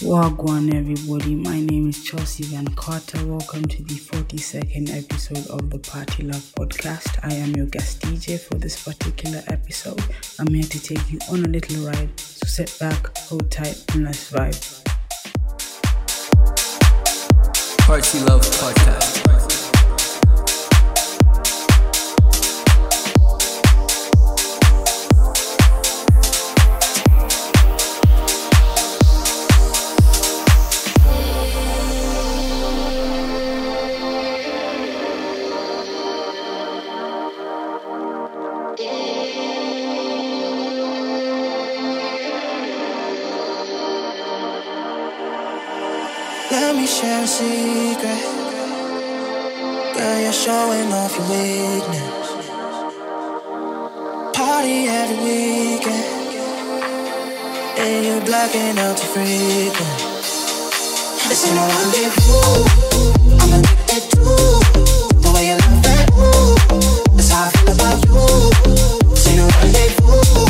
Wagwan, everybody. My name is Chelsea Van Carter. Welcome to the 42nd episode of the Party Love podcast. I am your guest DJ for this particular episode. I'm here to take you on a little ride, so sit back, hold tight, and let's vibe. Party Love podcast. A secret. Girl, you're showing off your weakness. Party every weekend. And you're blacking out too frequent. This ain't no rendezvous. I'm addicted to the way you love that. Ooh, that's how I feel about you. This no rendezvous.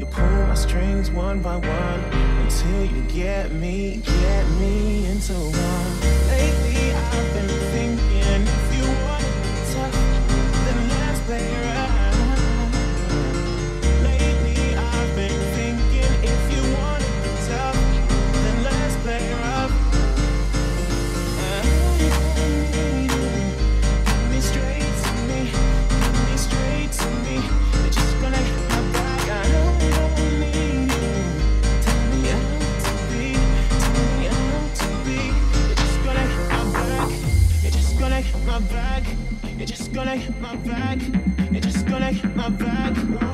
You pull my strings one by one until you get me, get me into one. Lately I my back. You're just gonna hit my back. You're just gonna hit my back.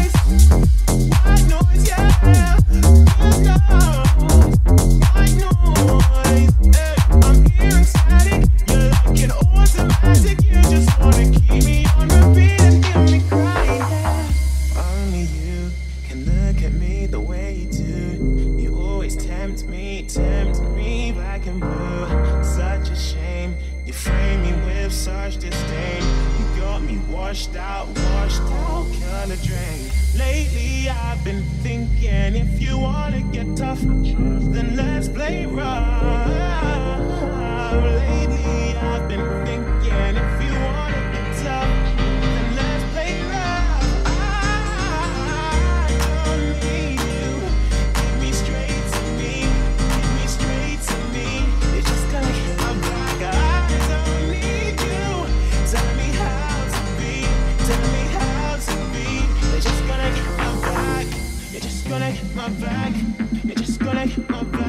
mais. my back. You're just gonna hit my back.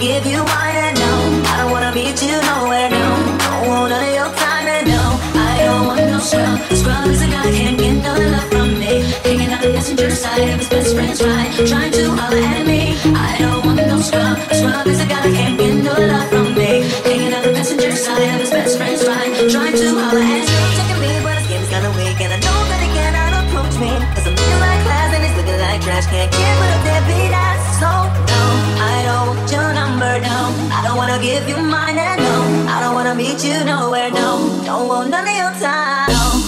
give you what and know. I don't wanna meet you nowhere, no. Don't want none of your time, no. I don't want no scrub. Scrub is a guy can't get no love from me. Hanging out the passenger side of his best friend's ride, trying to holler at me. I don't want no scrub. Scrub is a guy can't get no love from me.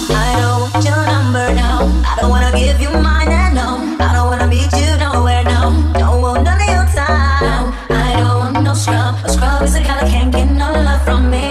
I don't want your number now. I don't wanna give you mine and no. I don't wanna meet you nowhere now. Don't want none of your time. I don't want no scrub. A scrub is a kind that can't get no love from me.